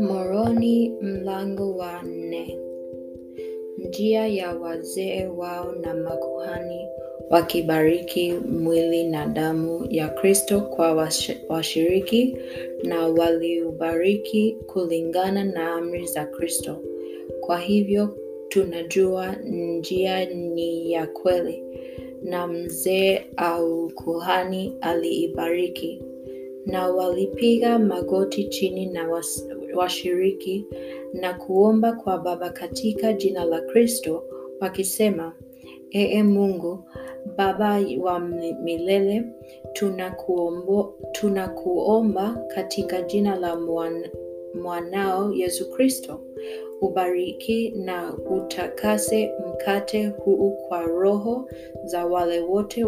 Moroni mlango wa nne. Njia ya wazee wao na makuhani wakibariki mwili na damu ya Kristo kwa washiriki na waliubariki kulingana na amri za Kristo. Kwa hivyo tunajua njia ni ya kweli na mzee au kuhani aliibariki na walipiga magoti chini na was- washiriki na kuomba kwa Baba katika jina la Kristo wakisema, Ee Mungu Baba wa milele, tunakuomba tunakuomba katika jina la mwan, mwanao Yesu Kristo, ubariki na utakase mkate huu kwa roho za wale wote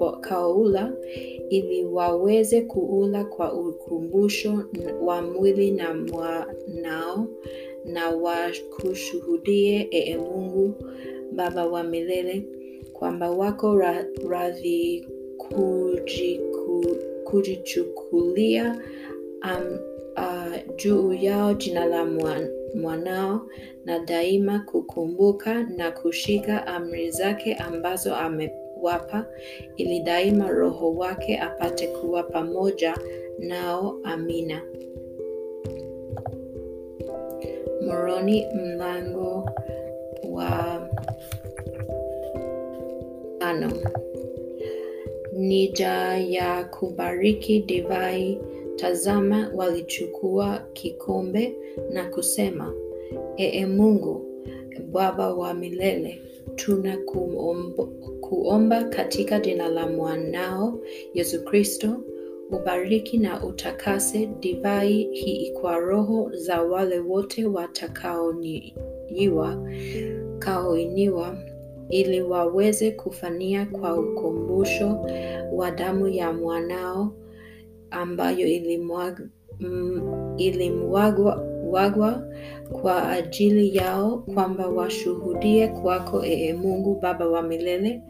watakaoula ili waweze kuula kwa ukumbusho wa mwili na mwanao na wakushuhudie ee Mungu Baba wa milele kwamba wako ra- radhi kujichukulia um, uh, juu yao jina la mwan- mwanao na daima kukumbuka na kushika amri zake ambazo amewapa ili daima roho wake apate kuwa pamoja nao. Amina. Moroni mlango wa tano. Nija ya kubariki divai tazama walichukua kikombe na kusema ee mungu baba wa milele tuna kuomba, katika jina la mwanao yesu kristo ubariki na utakase divai hii kwa roho za wale wote watakaoiniwa kaoiniwa ili waweze kufania kwa ukumbusho wa damu ya mwanao ambayo mm, ilimwagwa wagwa kwa ajili yao kwamba washuhudie kwako ee mungu baba wa milele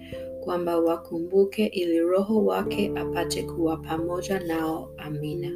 kwamba wakumbuke ili roho wake apate kuwa pamoja nao. Amina